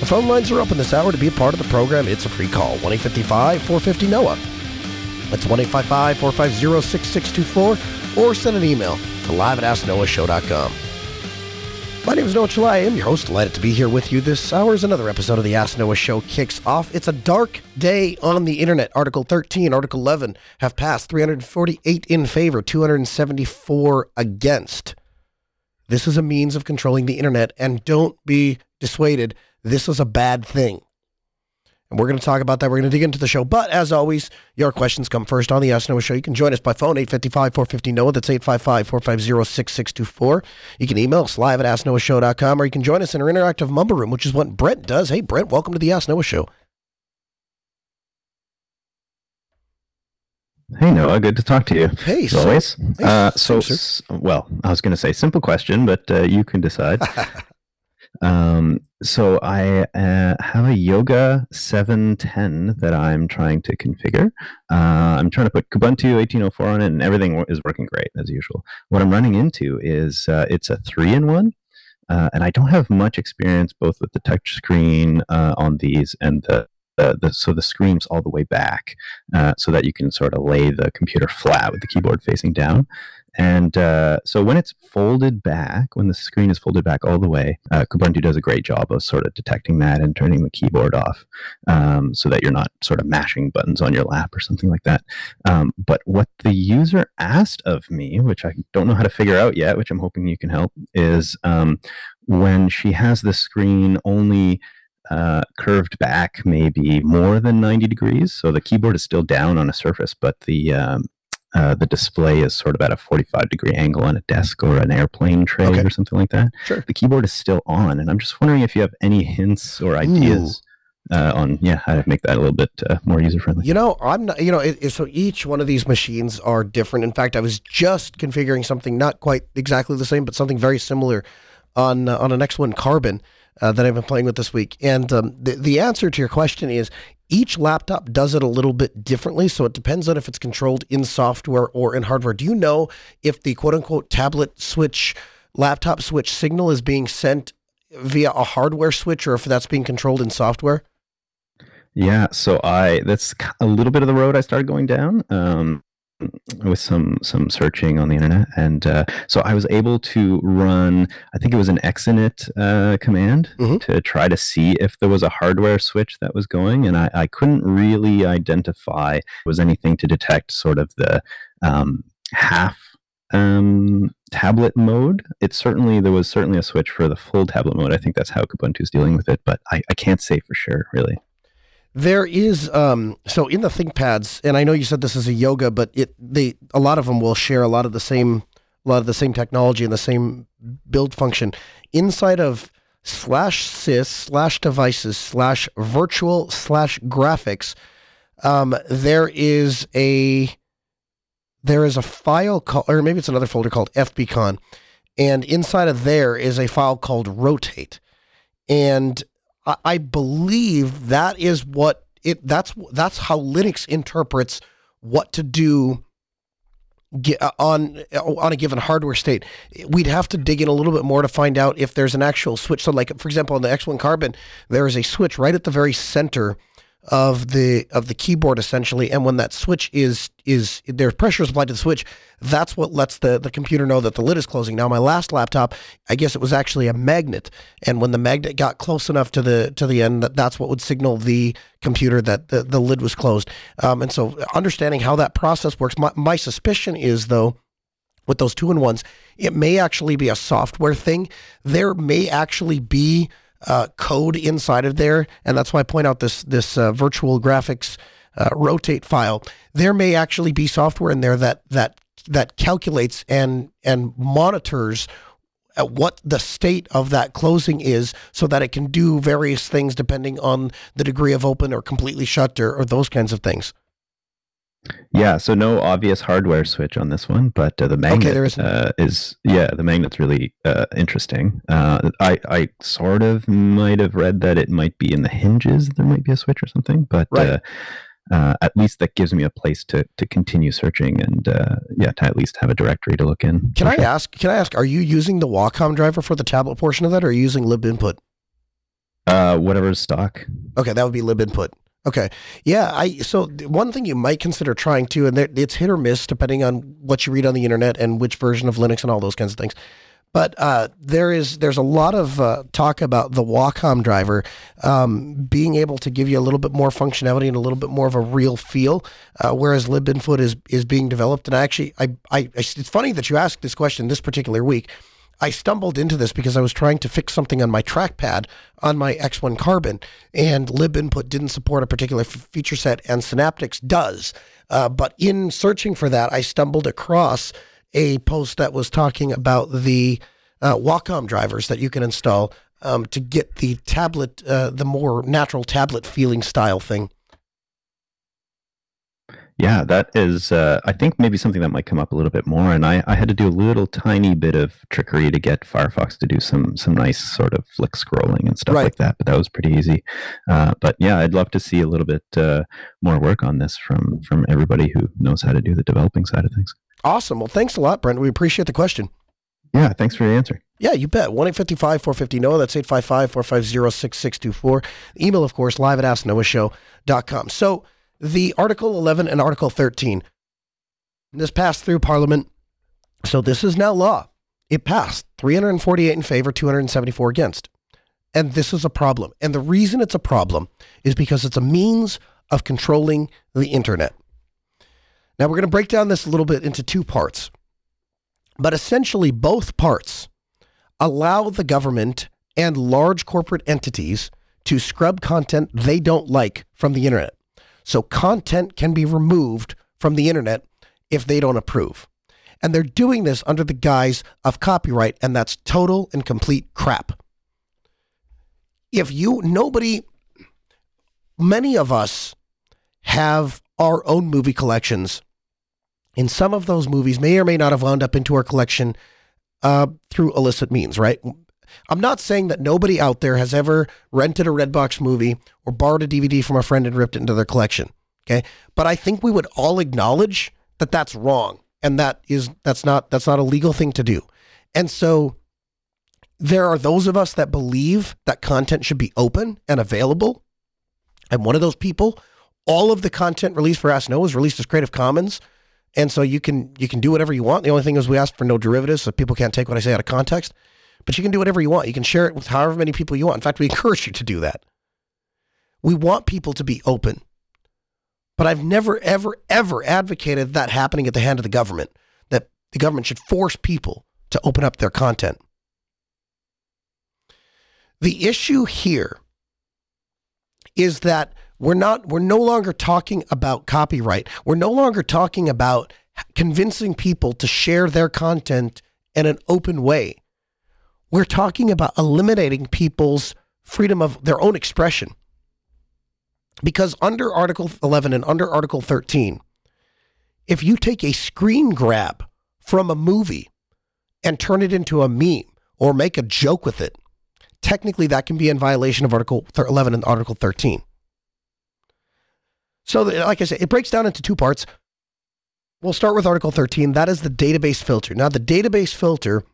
The phone lines are open this hour to be a part of the program. It's a free call 1 450 NOAH. That's 1 450 6624 or send an email to live at asknoahshow.com. My name is Noah Chelliah. I am your host. Delighted to be here with you this hour as another episode of the Ask Noah Show kicks off. It's a dark day on the internet. Article 13, Article 11 have passed 348 in favor, 274 against. This is a means of controlling the internet, and don't be dissuaded. This is a bad thing. And we're going to talk about that. We're going to dig into the show. But as always, your questions come first on the Ask Noah Show. You can join us by phone, 855-450-NOAH. That's 855-450-6624. You can email us live at AskNoahShow.com, or you can join us in our interactive mumble room, which is what Brent does. Hey, Brent, welcome to the Ask Noah Show. Hey Noah, good to talk to you. Hey, as always. Hey, uh, so, well, I was going to say simple question, but uh, you can decide. um, so I uh, have a Yoga 710 that I'm trying to configure. Uh, I'm trying to put Kubuntu 1804 on it, and everything is working great as usual. What I'm running into is uh, it's a three-in-one. Uh, and I don't have much experience both with the touch screen uh, on these and the the, the, so the screen's all the way back uh, so that you can sort of lay the computer flat with the keyboard facing down. And uh, so when it's folded back when the screen is folded back all the way uh, kubuntu does a great job of sort of detecting that and turning the keyboard off um, so that you're not sort of mashing buttons on your lap or something like that. Um, but what the user asked of me which i don't know how to figure out yet which i'm hoping you can help is um, when she has the screen only uh, curved back maybe more than 90 degrees. So the keyboard is still down on a surface, but the um, uh, the display is sort of at a 45 degree angle on a desk or an airplane tray Okay. or something like that. Sure. The keyboard is still on, and I'm just wondering if you have any hints or ideas uh, on yeah how to make that a little bit uh, more user friendly. You know, I'm not, you know, it, it- so each one of these machines are different. In fact, I was just configuring something not quite exactly the same, but something very similar on uh, on an X1 Carbon uh, that I've been playing with this week. And um, the, the answer to your question is each laptop does it a little bit differently. So it depends on if it's controlled in software or in hardware. Do you know if the quote unquote tablet switch, laptop switch signal is being sent via a hardware switch or if that's being controlled in software? Yeah, so I that's a little bit of the road I started going down um, with some some searching on the internet, and uh, so I was able to run. I think it was an xinput uh, command Mhm. to try to see if there was a hardware switch that was going, and I, I couldn't really identify was anything to detect sort of the um, half um tablet mode it certainly there was certainly a switch for the full tablet mode i think that's how kubuntu's dealing with it but i, I can't say for sure really There is um so in the ThinkPads, and I know you said this is a yoga, but it they a lot of them will share a lot of the same a lot of the same technology and the same build function inside of slash sys slash devices slash virtual slash graphics. Um, there is a there is a file called, or maybe it's another folder called FBCon, and inside of there is a file called Rotate, and I, I believe that is what it. That's that's how Linux interprets what to do uh, on on a given hardware state. We'd have to dig in a little bit more to find out if there's an actual switch. So, like for example, on the X1 Carbon, there is a switch right at the very center of the of the keyboard essentially and when that switch is is there's pressure is applied to the switch that's what lets the the computer know that the lid is closing now my last laptop i guess it was actually a magnet and when the magnet got close enough to the to the end that that's what would signal the computer that the, the lid was closed um, and so understanding how that process works my, my suspicion is though with those two in ones, it may actually be a software thing. There may actually be uh, code inside of there, and that's why I point out this this uh, virtual graphics uh, rotate file. There may actually be software in there that that that calculates and and monitors at what the state of that closing is so that it can do various things depending on the degree of open or completely shut or, or those kinds of things. Yeah, so no obvious hardware switch on this one, but uh, the magnet isn't. uh, is yeah, the magnet's really uh, interesting. Uh, I I sort of might have read that it might be in the hinges. There might be a switch or something, but Right. uh, uh, at least that gives me a place to to continue searching and uh, yeah, to at least have a directory to look in. Can I ask? Can I ask? Are you using the Wacom driver for the tablet portion of that, or are you using libinput? Uh, whatever's stock. Okay, that would be libinput. Okay, yeah. I so one thing you might consider trying to, and it's hit or miss depending on what you read on the internet and which version of Linux and all those kinds of things. But uh, there is there's a lot of uh, talk about the Wacom driver um, being able to give you a little bit more functionality and a little bit more of a real feel, uh, whereas libinput is is being developed. And actually, I, I I it's funny that you asked this question this particular week. I stumbled into this because I was trying to fix something on my trackpad on my X1 Carbon, and libinput didn't support a particular f- feature set, and Synaptics does. Uh, but in searching for that, I stumbled across a post that was talking about the uh, Wacom drivers that you can install um, to get the tablet, uh, the more natural tablet feeling style thing. Yeah, that is, uh, I think maybe something that might come up a little bit more. And I, I had to do a little tiny bit of trickery to get Firefox to do some some nice sort of flick scrolling and stuff Right. like that. But that was pretty easy. Uh, but yeah, I'd love to see a little bit uh, more work on this from from everybody who knows how to do the developing side of things. Awesome. Well, thanks a lot, Brent. We appreciate the question. Yeah, thanks for your answer. Yeah, you bet. 1 855 450 NOAH. That's 855 450 6624. Email, of course, live at asknoahshow.com. So the Article 11 and Article 13, this passed through Parliament. So this is now law. It passed 348 in favor, 274 against. And this is a problem. And the reason it's a problem is because it's a means of controlling the internet. Now, we're going to break down this a little bit into two parts. But essentially, both parts allow the government and large corporate entities to scrub content they don't like from the internet. So content can be removed from the internet if they don't approve. And they're doing this under the guise of copyright, and that's total and complete crap. If you, nobody, many of us have our own movie collections. And some of those movies may or may not have wound up into our collection uh, through illicit means, right? I'm not saying that nobody out there has ever rented a Redbox movie or borrowed a DVD from a friend and ripped it into their collection. Okay, but I think we would all acknowledge that that's wrong, and that is that's not that's not a legal thing to do. And so there are those of us that believe that content should be open and available. I'm one of those people. All of the content released for Ask Noah is released as Creative Commons. And so you can you can do whatever you want. The only thing is we ask for no derivatives, so people can't take what I say out of context. But you can do whatever you want. You can share it with however many people you want. In fact, we encourage you to do that. We want people to be open. But I've never, ever, ever advocated that happening at the hand of the government, that the government should force people to open up their content. The issue here is that we're not we're no longer talking about copyright. We're no longer talking about convincing people to share their content in an open way. We're talking about eliminating people's freedom of their own expression. Because under Article 11 and under Article 13, if you take a screen grab from a movie and turn it into a meme or make a joke with it, technically that can be in violation of Article 11 and Article 13. So, like I said, it breaks down into two parts. We'll start with Article 13. That is the database filter. Now, the database filter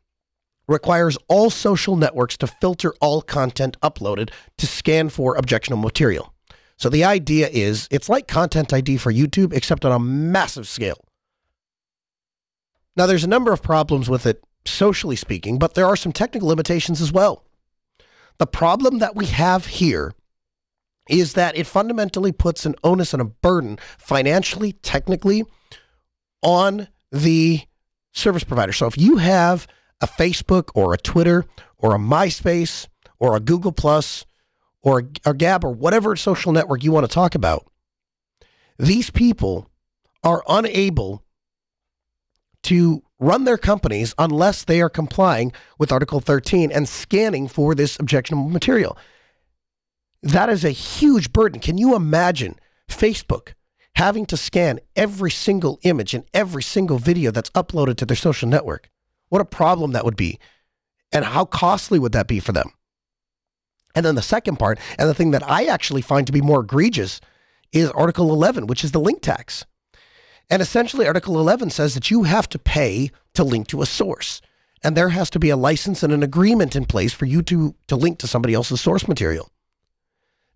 requires all social networks to filter all content uploaded to scan for objectionable material. So, the idea is it's like Content ID for YouTube, except on a massive scale. Now, there's a number of problems with it, socially speaking, but there are some technical limitations as well. The problem that we have here is that it fundamentally puts an onus and a burden financially, technically, on the service provider. So if you have a Facebook or a Twitter or a MySpace or a Google Plus or a, Gab or whatever social network you want to talk about, these people are unable to run their companies unless they are complying with Article 13 and scanning for this objectionable material. That is a huge burden. Can you imagine Facebook having to scan every single image and every single video that's uploaded to their social network? What a problem that would be. And how costly would that be for them? And then the second part, and the thing that I actually find to be more egregious, is Article 11, which is the link tax. And essentially, Article 11 says that you have to pay to link to a source. And there has to be a license and an agreement in place for you to, to link to somebody else's source material.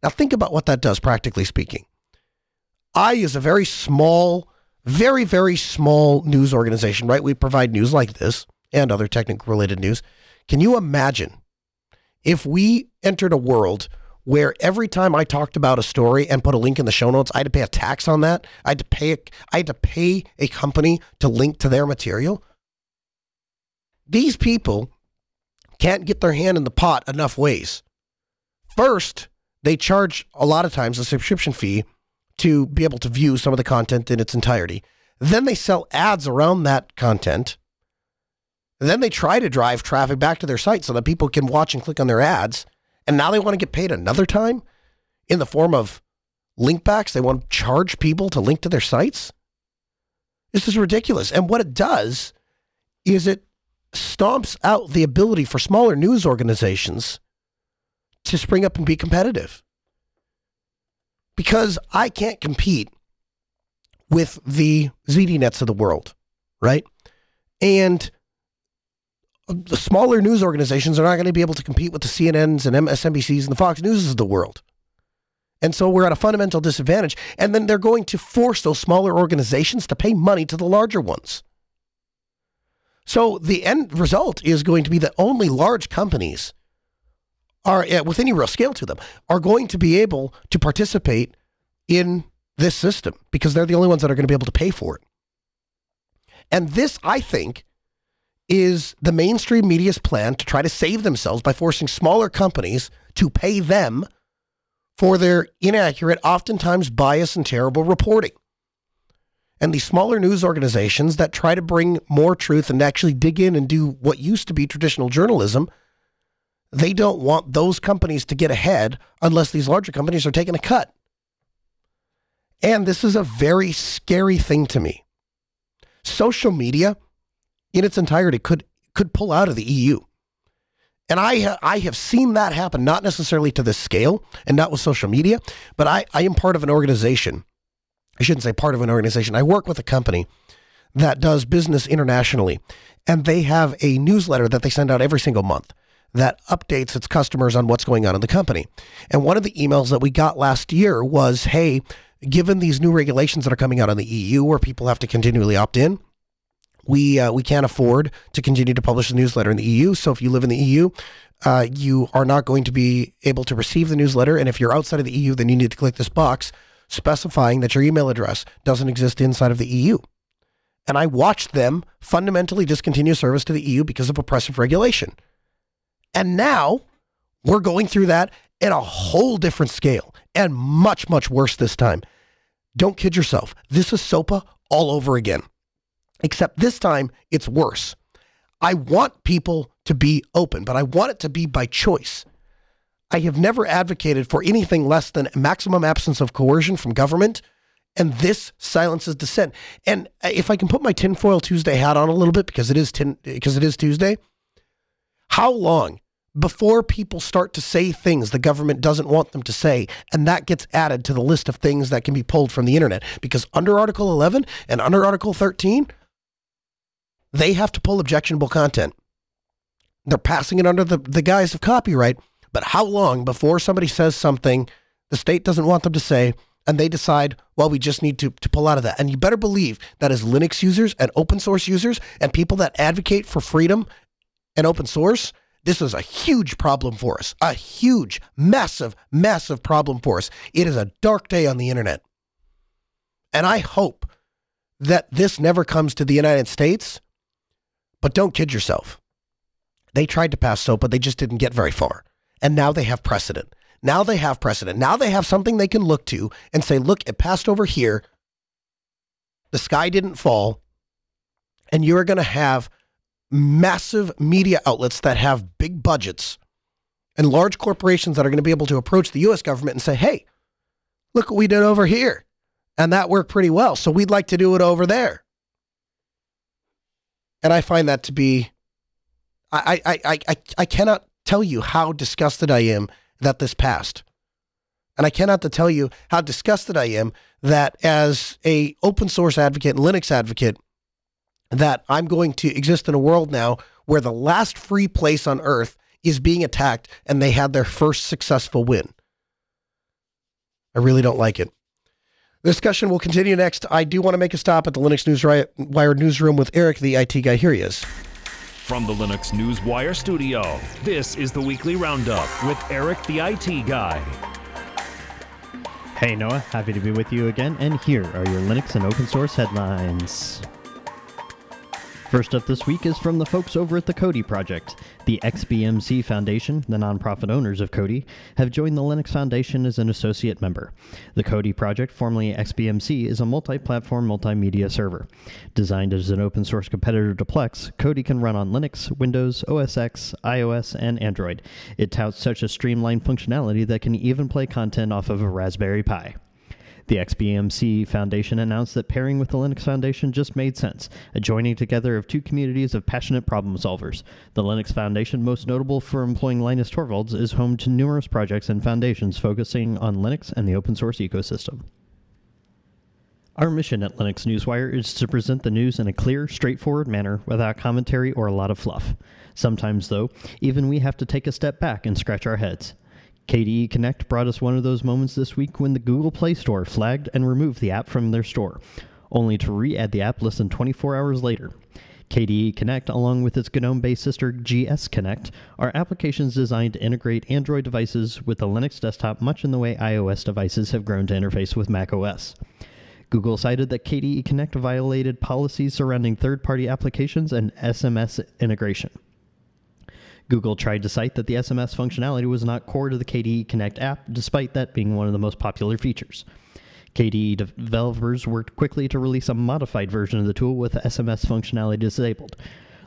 Now, think about what that does, practically speaking. I, is a very small, very, very small news organization, right? We provide news like this and other technical related news. Can you imagine if we entered a world where every time I talked about a story and put a link in the show notes, I had to pay a tax on that. I had to pay a, I had to pay a company to link to their material. These people can't get their hand in the pot enough ways. First, they charge a lot of times a subscription fee to be able to view some of the content in its entirety. Then they sell ads around that content. And then they try to drive traffic back to their site so that people can watch and click on their ads. And now they want to get paid another time in the form of linkbacks. They want to charge people to link to their sites. This is ridiculous. And what it does is it stomps out the ability for smaller news organizations to spring up and be competitive. Because I can't compete with the ZDNets of the world, right? And the smaller news organizations are not going to be able to compete with the CNNs and MSNBCs and the Fox News of the world. And so we're at a fundamental disadvantage. And then they're going to force those smaller organizations to pay money to the larger ones. So the end result is going to be that only large companies are, with any real scale to them, are going to be able to participate in this system because they're the only ones that are going to be able to pay for it. And this, I think, is the mainstream media's plan to try to save themselves by forcing smaller companies to pay them for their inaccurate, oftentimes biased and terrible reporting. And these smaller news organizations that try to bring more truth and actually dig in and do what used to be traditional journalism, they don't want those companies to get ahead unless these larger companies are taking a cut. And this is a very scary thing to me. Social media in its entirety could could pull out of the EU. And I I have seen that happen, not necessarily to this scale and not with social media, but I, I am part of an organization. I shouldn't say part of an organization. I work with a company that does business internationally, and they have a newsletter that they send out every single month that updates its customers on what's going on in the company. And one of the emails that we got last year was, hey, given these new regulations that are coming out in the EU where people have to continually opt in, we uh, we can't afford to continue to publish the newsletter in the EU. So if you live in the EU, uh, you are not going to be able to receive the newsletter. And if you're outside of the EU, then you need to click this box specifying that your email address doesn't exist inside of the EU. And I watched them fundamentally discontinue service to the EU because of oppressive regulation. And now we're going through that in a whole different scale and much, much worse this time. Don't kid yourself. This is SOPA all over again. Except this time it's worse. I want people to be open, but I want it to be by choice. I have never advocated for anything less than maximum absence of coercion from government, and this silences dissent. And if I can put my tinfoil Tuesday hat on a little bit because it is tin, because it is Tuesday, how long before people start to say things the government doesn't want them to say, and that gets added to the list of things that can be pulled from the internet? Because under Article 11 and under Article 13, they have to pull objectionable content. They're passing it under the, the guise of copyright. But how long before somebody says something the state doesn't want them to say and they decide, well, we just need to, to pull out of that? And you better believe that as Linux users and open source users and people that advocate for freedom and open source, this is a huge problem for us. A huge, massive, massive problem for us. It is a dark day on the internet. And I hope that this never comes to the United States but don't kid yourself. They tried to pass SOPA, they just didn't get very far. And now they have precedent. Now they have precedent. Now they have something they can look to and say, look, it passed over here. The sky didn't fall. And you are going to have massive media outlets that have big budgets and large corporations that are going to be able to approach the US government and say, hey, look what we did over here. And that worked pretty well. So we'd like to do it over there. And I find that to be, I, I, I, I, cannot tell you how disgusted I am that this passed. And I cannot tell you how disgusted I am that as a open source advocate and Linux advocate, that I'm going to exist in a world now where the last free place on earth is being attacked and they had their first successful win. I really don't like it. The discussion will continue next. I do want to make a stop at the Linux News Wire newsroom with Eric, the IT guy. Here he is. From the Linux News Wire studio, this is the weekly roundup with Eric, the IT guy. Hey Noah, happy to be with you again, and here are your Linux and open source headlines. First up this week is from the folks over at the Kodi Project. The XBMC Foundation, the nonprofit owners of Kodi, have joined the Linux Foundation as an associate member. The Kodi Project, formerly XBMC, is a multi platform multimedia server. Designed as an open source competitor to Plex, Kodi can run on Linux, Windows, OS X, iOS, and Android. It touts such a streamlined functionality that can even play content off of a Raspberry Pi. The XBMC Foundation announced that pairing with the Linux Foundation just made sense, a joining together of two communities of passionate problem solvers. The Linux Foundation, most notable for employing Linus Torvalds, is home to numerous projects and foundations focusing on Linux and the open source ecosystem. Our mission at Linux Newswire is to present the news in a clear, straightforward manner without commentary or a lot of fluff. Sometimes, though, even we have to take a step back and scratch our heads. KDE Connect brought us one of those moments this week when the Google Play Store flagged and removed the app from their store, only to re add the app less than 24 hours later. KDE Connect, along with its GNOME based sister GS Connect, are applications designed to integrate Android devices with the Linux desktop much in the way iOS devices have grown to interface with macOS. Google cited that KDE Connect violated policies surrounding third party applications and SMS integration. Google tried to cite that the SMS functionality was not core to the KDE Connect app, despite that being one of the most popular features. KDE developers worked quickly to release a modified version of the tool with SMS functionality disabled.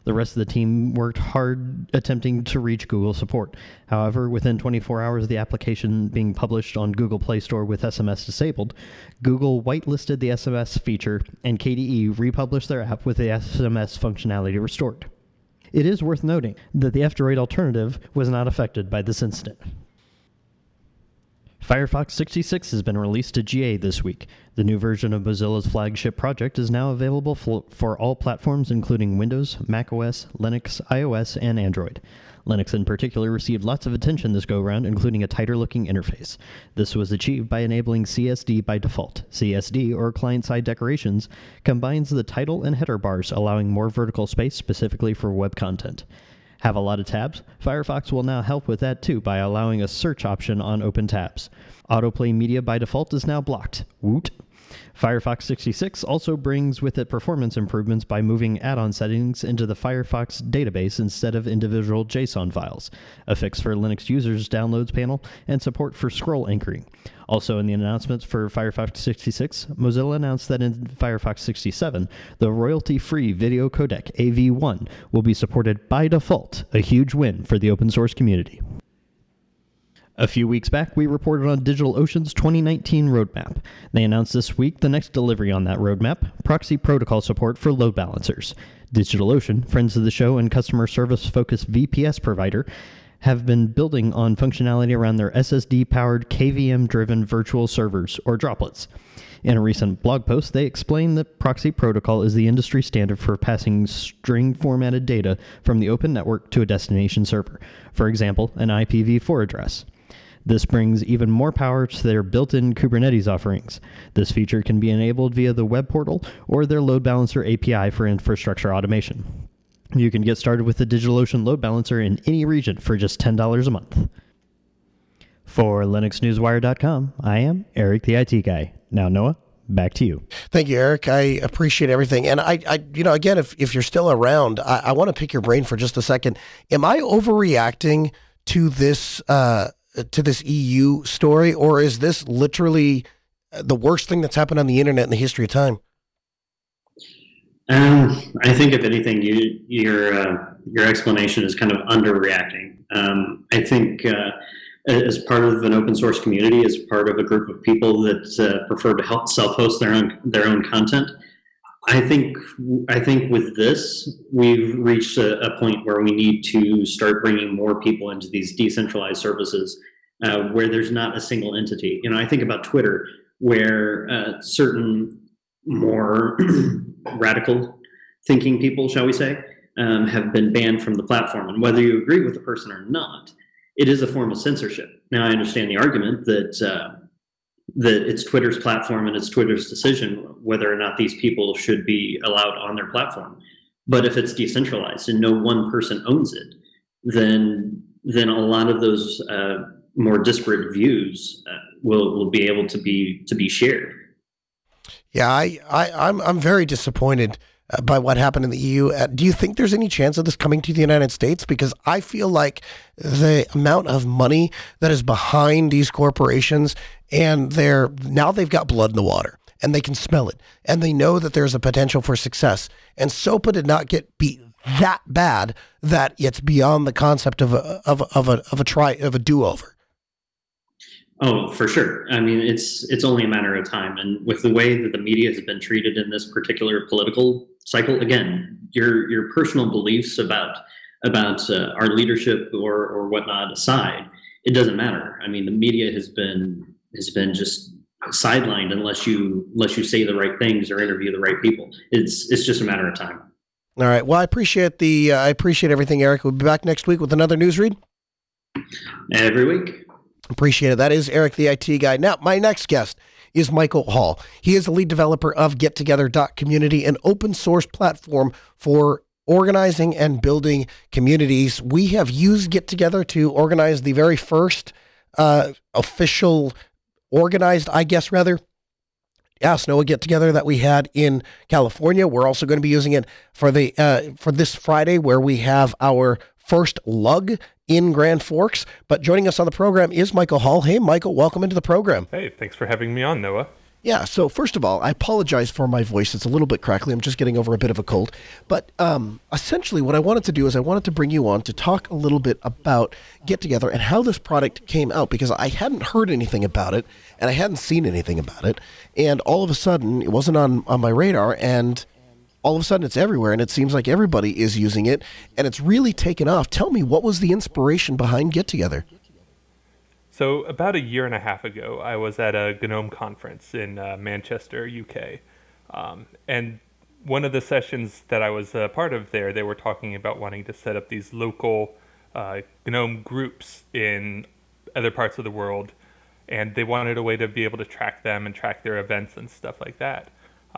The rest of the team worked hard attempting to reach Google support. However, within 24 hours of the application being published on Google Play Store with SMS disabled, Google whitelisted the SMS feature and KDE republished their app with the SMS functionality restored. It is worth noting that the F-Droid alternative was not affected by this incident. Firefox 66 has been released to GA this week. The new version of Mozilla's flagship project is now available for, all platforms including Windows, macOS, Linux, iOS, and Android. Linux in particular received lots of attention this go round, including a tighter looking interface. This was achieved by enabling CSD by default. CSD, or client side decorations, combines the title and header bars, allowing more vertical space specifically for web content. Have a lot of tabs? Firefox will now help with that too by allowing a search option on open tabs. Autoplay media by default is now blocked. Woot! Firefox 66 also brings with it performance improvements by moving add on settings into the Firefox database instead of individual JSON files, a fix for Linux users' downloads panel, and support for scroll anchoring. Also, in the announcements for Firefox 66, Mozilla announced that in Firefox 67, the royalty free video codec AV1 will be supported by default, a huge win for the open source community. A few weeks back, we reported on DigitalOcean's 2019 roadmap. They announced this week the next delivery on that roadmap proxy protocol support for load balancers. DigitalOcean, friends of the show and customer service focused VPS provider, have been building on functionality around their SSD powered KVM driven virtual servers, or droplets. In a recent blog post, they explain that proxy protocol is the industry standard for passing string formatted data from the open network to a destination server, for example, an IPv4 address. This brings even more power to their built in Kubernetes offerings. This feature can be enabled via the web portal or their load balancer API for infrastructure automation. You can get started with the DigitalOcean load balancer in any region for just $10 a month. For LinuxNewsWire.com, I am Eric the IT guy. Now, Noah, back to you. Thank you, Eric. I appreciate everything. And I, I you know, again, if, if you're still around, I, I want to pick your brain for just a second. Am I overreacting to this uh, to this EU story, or is this literally the worst thing that's happened on the internet in the history of time? Um, I think if anything, you, your uh, your explanation is kind of underreacting. Um, I think uh, as part of an open source community, as part of a group of people that uh, prefer to help self-host their own their own content, I think I think with this we've reached a, a point where we need to start bringing more people into these decentralized services uh, where there's not a single entity. You know, I think about Twitter, where uh, certain more radical thinking people, shall we say, um, have been banned from the platform. And whether you agree with the person or not, it is a form of censorship. Now, I understand the argument that uh, that it's Twitter's platform and it's Twitter's decision whether or not these people should be allowed on their platform. But if it's decentralized and no one person owns it, then then a lot of those uh, more disparate views uh, will will be able to be to be shared. Yeah, I, I I'm I'm very disappointed uh, by what happened in the EU. Uh, do you think there's any chance of this coming to the United States? Because I feel like the amount of money that is behind these corporations, and they're now they've got blood in the water, and they can smell it, and they know that there's a potential for success. And SOPA did not get beat that bad that it's beyond the concept of a of a, of a of a try of a do over. Oh, for sure. I mean, it's it's only a matter of time, and with the way that the media has been treated in this particular political cycle, again, your your personal beliefs about about uh, our leadership or or whatnot aside, it doesn't matter. I mean, the media has been has been just sidelined unless you unless you say the right things or interview the right people. It's it's just a matter of time. All right. Well, I appreciate the uh, I appreciate everything, Eric. We'll be back next week with another news read. Every week. Appreciate it. That is Eric, the IT guy. Now, my next guest is Michael Hall. He is the lead developer of GetTogether.community, an open source platform for organizing and building communities. We have used GetTogether to organize the very first uh, official organized, I guess, rather, Ask Noah get together that we had in California. We're also going to be using it for the uh, for this Friday where we have our first lug in Grand Forks. But joining us on the program is Michael Hall. Hey, Michael, welcome into the program. Hey, thanks for having me on, Noah. Yeah, so first of all, I apologize for my voice. It's a little bit crackly. I'm just getting over a bit of a cold. But um, essentially, what I wanted to do is I wanted to bring you on to talk a little bit about Get Together and how this product came out because I hadn't heard anything about it and I hadn't seen anything about it. And all of a sudden, it wasn't on, on my radar. And all of a sudden it's everywhere and it seems like everybody is using it and it's really taken off. Tell me, what was the inspiration behind Get Together? So, about a year and a half ago, I was at a GNOME conference in uh, Manchester, UK. Um, and one of the sessions that I was a part of there, they were talking about wanting to set up these local uh, GNOME groups in other parts of the world. And they wanted a way to be able to track them and track their events and stuff like that.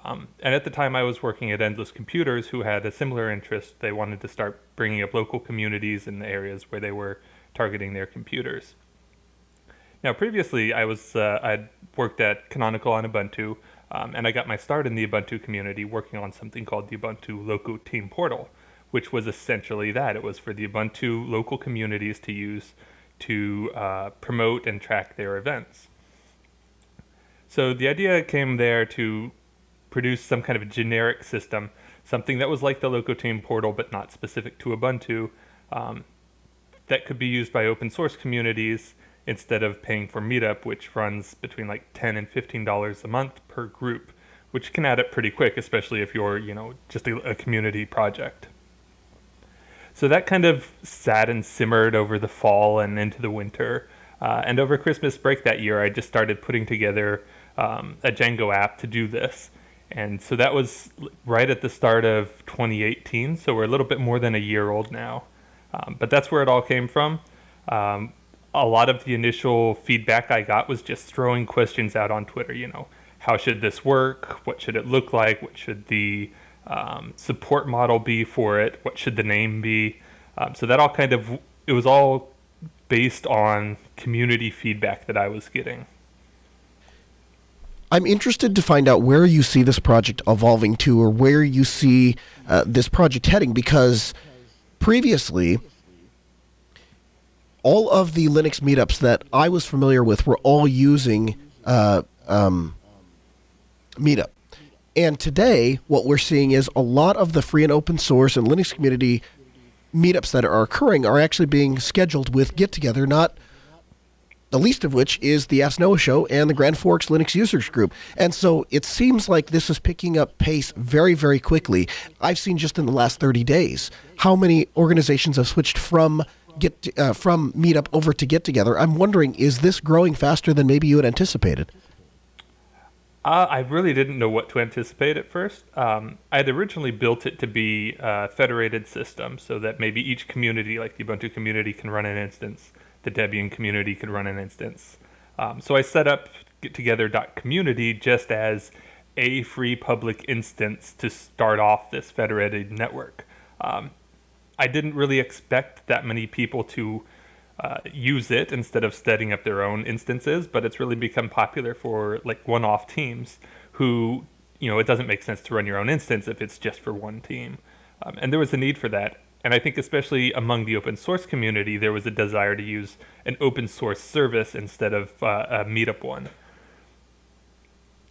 Um, and at the time, I was working at Endless Computers, who had a similar interest. They wanted to start bringing up local communities in the areas where they were targeting their computers. Now, previously, I was uh, I'd worked at Canonical on Ubuntu, um, and I got my start in the Ubuntu community working on something called the Ubuntu Local Team Portal, which was essentially that. It was for the Ubuntu local communities to use to uh, promote and track their events. So the idea came there to produce some kind of a generic system, something that was like the Locoteam portal but not specific to Ubuntu, um, that could be used by open source communities instead of paying for Meetup, which runs between like 10 and $15 a month per group, which can add up pretty quick, especially if you're, you know, just a, a community project. So that kind of sat and simmered over the fall and into the winter. Uh, and over Christmas break that year, I just started putting together um, a Django app to do this. And so that was right at the start of 2018. So we're a little bit more than a year old now. Um, but that's where it all came from. Um, a lot of the initial feedback I got was just throwing questions out on Twitter. You know, how should this work? What should it look like? What should the um, support model be for it? What should the name be? Um, so that all kind of, it was all based on community feedback that I was getting. I'm interested to find out where you see this project evolving to or where you see uh, this project heading because previously all of the Linux meetups that I was familiar with were all using uh, um, Meetup. And today, what we're seeing is a lot of the free and open source and Linux community meetups that are occurring are actually being scheduled with Get Together, not the least of which is the Ask Noah Show and the Grand Forks Linux Users Group. And so it seems like this is picking up pace very, very quickly. I've seen just in the last 30 days how many organizations have switched from get uh, from Meetup over to Get Together. I'm wondering, is this growing faster than maybe you had anticipated? Uh, I really didn't know what to anticipate at first. Um, I had originally built it to be a federated system so that maybe each community, like the Ubuntu community, can run an instance the Debian community could run an instance. Um, so I set up gettogether.community just as a free public instance to start off this federated network. Um, I didn't really expect that many people to uh, use it instead of setting up their own instances, but it's really become popular for like one-off teams who, you know, it doesn't make sense to run your own instance if it's just for one team. Um, and there was a need for that. And I think, especially among the open source community, there was a desire to use an open source service instead of uh, a meetup one.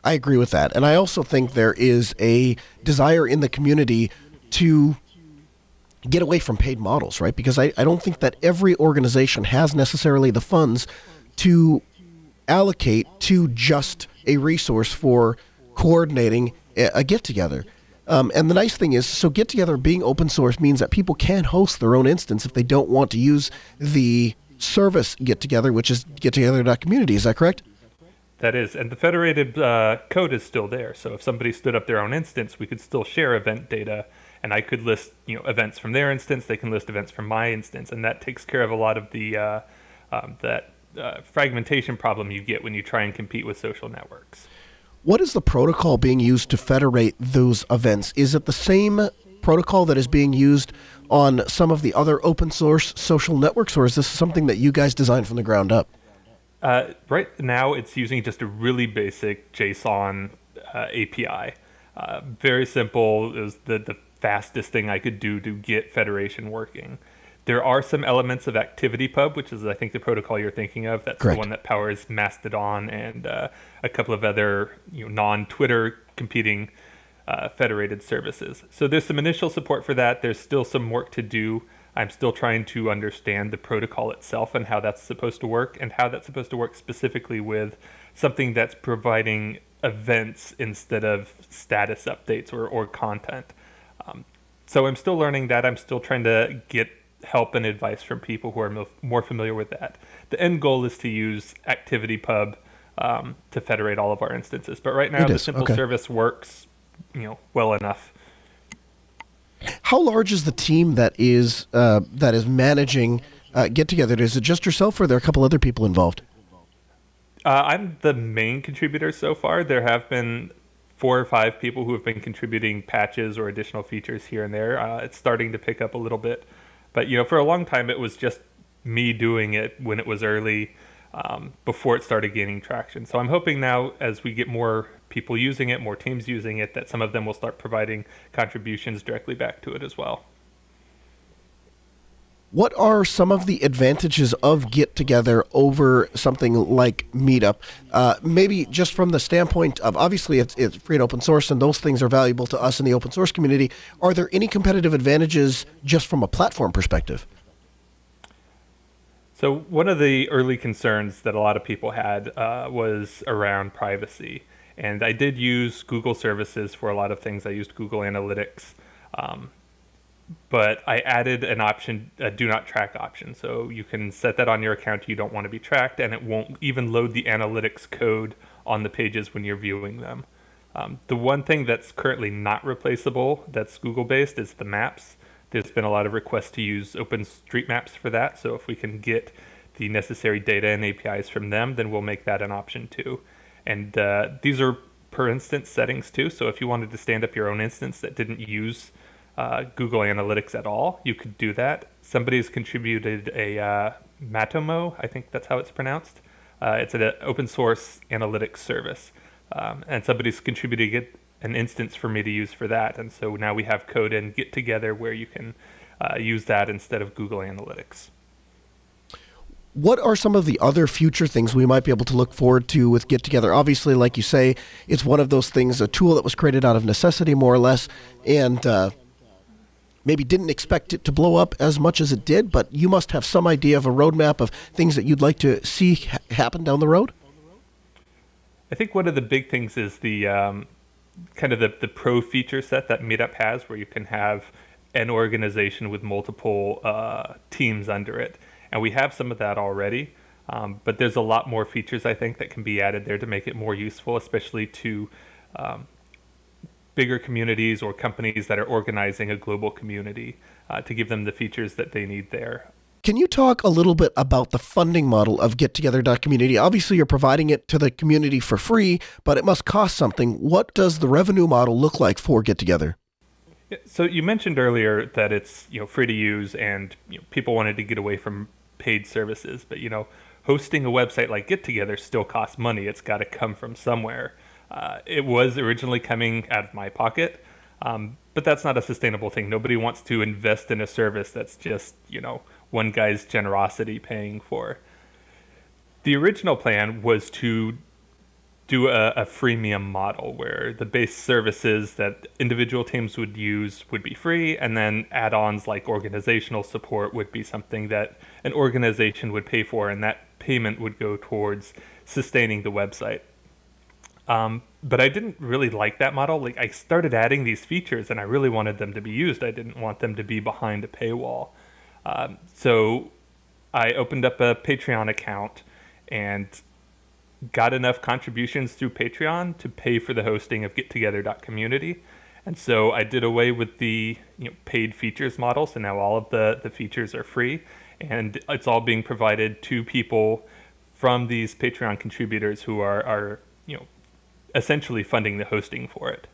I agree with that. And I also think there is a desire in the community to get away from paid models, right? Because I, I don't think that every organization has necessarily the funds to allocate to just a resource for coordinating a, get together. Um, and the nice thing is, so Get Together being open source means that people can host their own instance if they don't want to use the service Get Together, which is gettogether.community. Is that correct? That is, and the federated uh, code is still there. So if somebody stood up their own instance, we could still share event data, and I could list you know events from their instance. They can list events from my instance, and that takes care of a lot of the uh, um, that uh, fragmentation problem you get when you try and compete with social networks. What is the protocol being used to federate those events? Is it the same protocol that is being used on some of the other open source social networks, or is this something that you guys designed from the ground up? Uh, right now, it's using just a really basic JSON uh, API. Uh, very simple. It was the, the fastest thing I could do to get Federation working. There are some elements of ActivityPub, which is, I think, the protocol you're thinking of. That's Correct. the one that powers Mastodon and uh, a couple of other you know, non-Twitter competing uh, federated services. So there's some initial support for that. There's still some work to do. I'm still trying to understand the protocol itself and how that's supposed to work, and how that's supposed to work specifically with something that's providing events instead of status updates or, or content. Um, so I'm still learning that. I'm still trying to get help and advice from people who are more familiar with that. The end goal is to use ActivityPub um, to federate all of our instances. But right now, the simple okay. service works, you know, well enough. How large is the team that is uh, that is managing uh, Get Together? Is it just yourself, or are there a couple other people involved? Uh, I'm the main contributor so far. There have been four or five people who have been contributing patches or additional features here and there. Uh, it's starting to pick up a little bit. But you know, for a long time, it was just me doing it when it was early, um, before it started gaining traction. So I'm hoping now, as we get more people using it, more teams using it, that some of them will start providing contributions directly back to it as well. What are some of the advantages of Get Together over something like Meetup? Uh, maybe just from the standpoint of obviously it's, it's free and open source, and those things are valuable to us in the open source community. Are there any competitive advantages just from a platform perspective? So, one of the early concerns that a lot of people had uh, was around privacy. And I did use Google services for a lot of things. I used Google Analytics. Um, but I added an option, a do not track option. So you can set that on your account you don't want to be tracked, and it won't even load the analytics code on the pages when you're viewing them. Um, the one thing that's currently not replaceable that's Google based is the maps. There's been a lot of requests to use OpenStreetMaps for that. So if we can get the necessary data and APIs from them, then we'll make that an option too. And uh, these are per instance settings too. So if you wanted to stand up your own instance that didn't use uh, Google Analytics at all, you could do that. Somebody's contributed a uh, Matomo, I think that's how it's pronounced. Uh, it's an open source analytics service. Um, and somebody's contributed an instance for me to use for that. And so now we have code in Get Together where you can uh, use that instead of Google Analytics. what are some of the other future things we might be able to look forward to with Get Together? Obviously, like you say, it's one of those things, a tool that was created out of necessity, more or less, and uh, maybe didn't expect it to blow up as much as it did, but you must have some idea of a roadmap of things that you'd like to see ha- happen down the road. I think one of the big things is the um, kind of the, the pro feature set that Meetup has, where you can have an organization with multiple uh, teams under it. And we have some of that already. Um, but there's a lot more features I think that can be added there to make it more useful, especially to um, bigger communities or companies that are organizing a global community uh, to give them the features that they need there. Can you talk a little bit about the funding model of GetTogether.community? Obviously, you're providing it to the community for free, but it must cost something. What does the revenue model look like for Get Together? So you mentioned earlier that it's you know free to use, and you know, people wanted to get away from paid services, but you know hosting a website like Get Together still costs money. It's got to come from somewhere. Uh, it was originally coming out of my pocket, um, but that's not a sustainable thing. Nobody wants to invest in a service that's just you know one guy's generosity paying for. The original plan was to do a, a freemium model where the base services that individual teams would use would be free, and then add ons like organizational support would be something that an organization would pay for, and that payment would go towards sustaining the website. Um, but I didn't really like that model. Like I started adding these features, and I really wanted them to be used. I didn't want them to be behind a paywall. Um, so I opened up a Patreon account and got enough contributions through Patreon to pay for the hosting of GetTogether.community. And so I did away with the you know, paid features model. So now all of the, the features are free and it's all being provided to people from these Patreon contributors who are, are you know, essentially funding the hosting for it.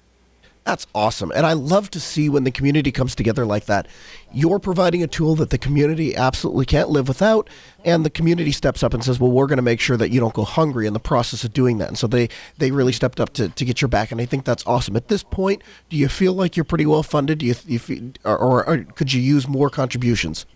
That's awesome. And I love to see when the community comes together like that. You're providing a tool that the community absolutely can't live without, and the community steps up and says, Well, we're going to make sure that you don't go hungry in the process of doing that. And so they, they really stepped up to, to get your back, and I think that's awesome. At this point, do you feel like you're pretty well funded? Do you, you feel, or, or, or could you use more contributions?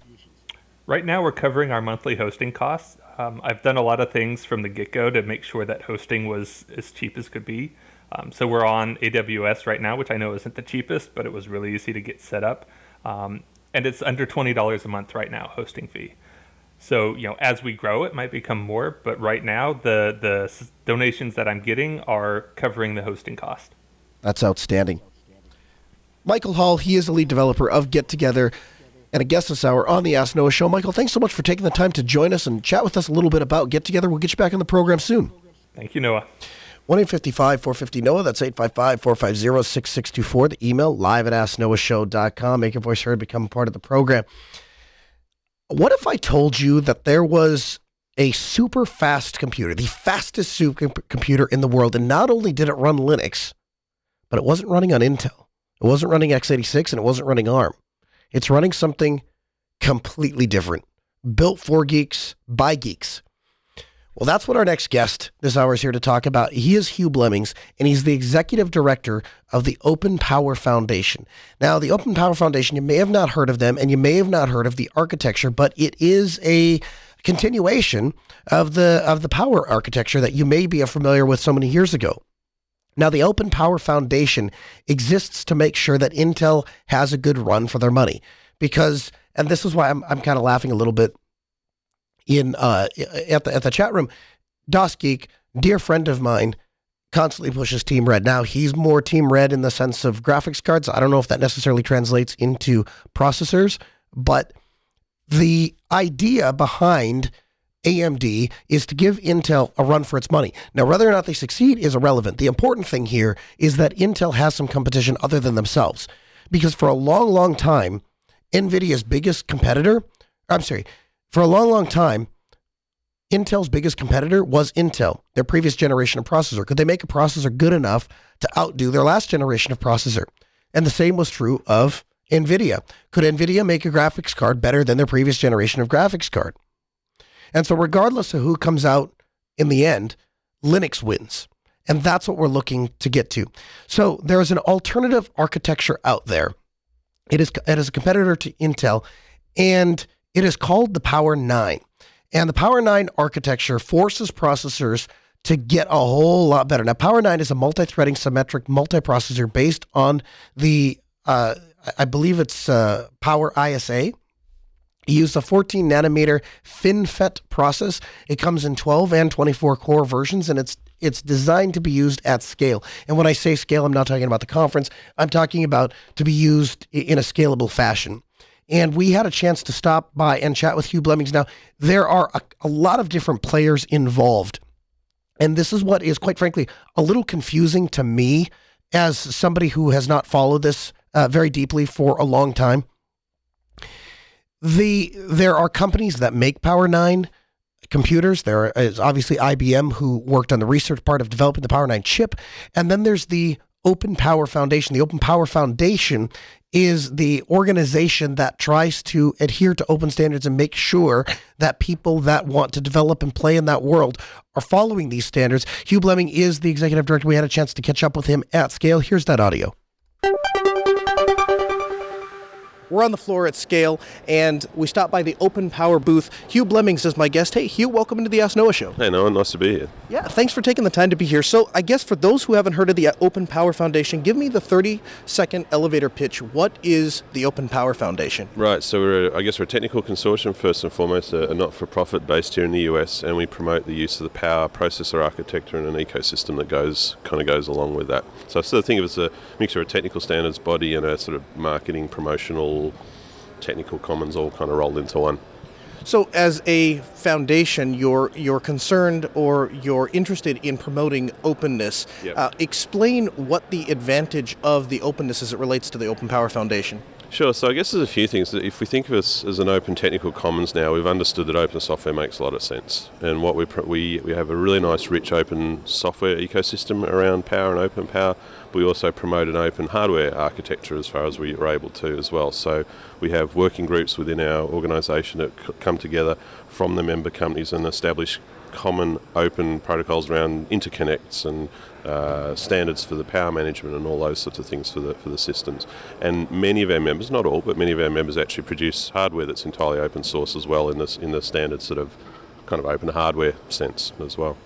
Right now, we're covering our monthly hosting costs. Um, I've done a lot of things from the get go to make sure that hosting was as cheap as could be. Um, so we're on AWS right now, which I know isn't the cheapest, but it was really easy to get set up. Um, and it's under $20 a month right now, hosting fee. So, you know, as we grow, it might become more, but right now the, the donations that I'm getting are covering the hosting cost. That's outstanding. Michael Hall, he is the lead developer of Get Together and a guest this hour on the Ask Noah Show. Michael, thanks so much for taking the time to join us and chat with us a little bit about Get Together. We'll get you back on the program soon. Thank you, Noah. 1 450 Noah. That's 855 450 6624. The email live at asknoahshow.com. Make your voice heard, become part of the program. What if I told you that there was a super fast computer, the fastest super computer in the world, and not only did it run Linux, but it wasn't running on Intel, it wasn't running x86, and it wasn't running ARM. It's running something completely different, built for geeks by geeks. Well, that's what our next guest this hour is here to talk about. He is Hugh Blemmings, and he's the executive director of the Open Power Foundation. Now, the Open Power Foundation, you may have not heard of them, and you may have not heard of the architecture, but it is a continuation of the of the power architecture that you may be familiar with so many years ago. Now, the Open Power Foundation exists to make sure that Intel has a good run for their money, because, and this is why I'm I'm kind of laughing a little bit in uh, at the at the chat room. DOS Geek, dear friend of mine, constantly pushes Team Red. Now he's more Team Red in the sense of graphics cards. I don't know if that necessarily translates into processors, but the idea behind AMD is to give Intel a run for its money. Now, whether or not they succeed is irrelevant. The important thing here is that Intel has some competition other than themselves. Because for a long, long time, NVIDIA's biggest competitor, I'm sorry, for a long, long time, Intel's biggest competitor was Intel, their previous generation of processor. Could they make a processor good enough to outdo their last generation of processor? And the same was true of NVIDIA. Could NVIDIA make a graphics card better than their previous generation of graphics card? And so, regardless of who comes out in the end, Linux wins. And that's what we're looking to get to. So, there is an alternative architecture out there. It is, it is a competitor to Intel, and it is called the Power 9. And the Power 9 architecture forces processors to get a whole lot better. Now, Power 9 is a multi threading symmetric multiprocessor based on the, uh, I believe it's uh, Power ISA. He used a 14 nanometer FinFET process. It comes in 12 and 24 core versions, and it's it's designed to be used at scale. And when I say scale, I'm not talking about the conference. I'm talking about to be used in a scalable fashion. And we had a chance to stop by and chat with Hugh Blemmings. Now, there are a, a lot of different players involved. And this is what is, quite frankly, a little confusing to me as somebody who has not followed this uh, very deeply for a long time. The there are companies that make Power Nine computers. There is obviously IBM who worked on the research part of developing the Power Nine chip, and then there's the Open Power Foundation. The Open Power Foundation is the organization that tries to adhere to open standards and make sure that people that want to develop and play in that world are following these standards. Hugh Blemming is the executive director. We had a chance to catch up with him at scale. Here's that audio. We're on the floor at Scale, and we stopped by the Open Power booth. Hugh Blemmings is my guest. Hey, Hugh, welcome into the Ask Noah Show. Hey, Noah, nice to be here. Yeah, thanks for taking the time to be here. So, I guess for those who haven't heard of the uh, Open Power Foundation, give me the 30 second elevator pitch. What is the Open Power Foundation? Right, so we're, a, I guess we're a technical consortium, first and foremost, a, a not for profit based here in the US, and we promote the use of the power processor architecture and an ecosystem that goes kind of goes along with that. So, I sort of think of it as a mixture of technical standards body and a sort of marketing, promotional, technical commons all kind of rolled into one. So, as a foundation, you're you're concerned or you're interested in promoting openness. Yep. Uh, explain what the advantage of the openness as it relates to the Open Power Foundation. Sure. So I guess there's a few things. If we think of us as an open technical commons now, we've understood that open software makes a lot of sense, and what we we we have a really nice, rich open software ecosystem around power and open power. We also promote an open hardware architecture as far as we are able to as well. So we have working groups within our organisation that come together from the member companies and establish common open protocols around interconnects and uh, standards for the power management and all those sorts of things for the for the systems. And many of our members, not all, but many of our members actually produce hardware that's entirely open source as well in this in the standard sort of kind of open hardware sense as well.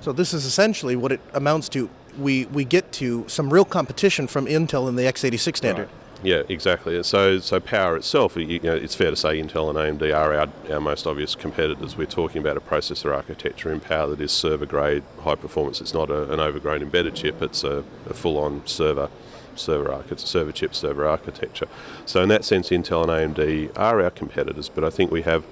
So this is essentially what it amounts to. We we get to some real competition from Intel in the x86 standard. Right. Yeah, exactly. So, so power itself, you know, it's fair to say Intel and AMD are our, our most obvious competitors. We're talking about a processor architecture in power that is server grade, high performance. It's not a, an overgrown embedded chip. It's a, a full-on server server architecture, server chip server architecture. So in that sense, Intel and AMD are our competitors. But I think we have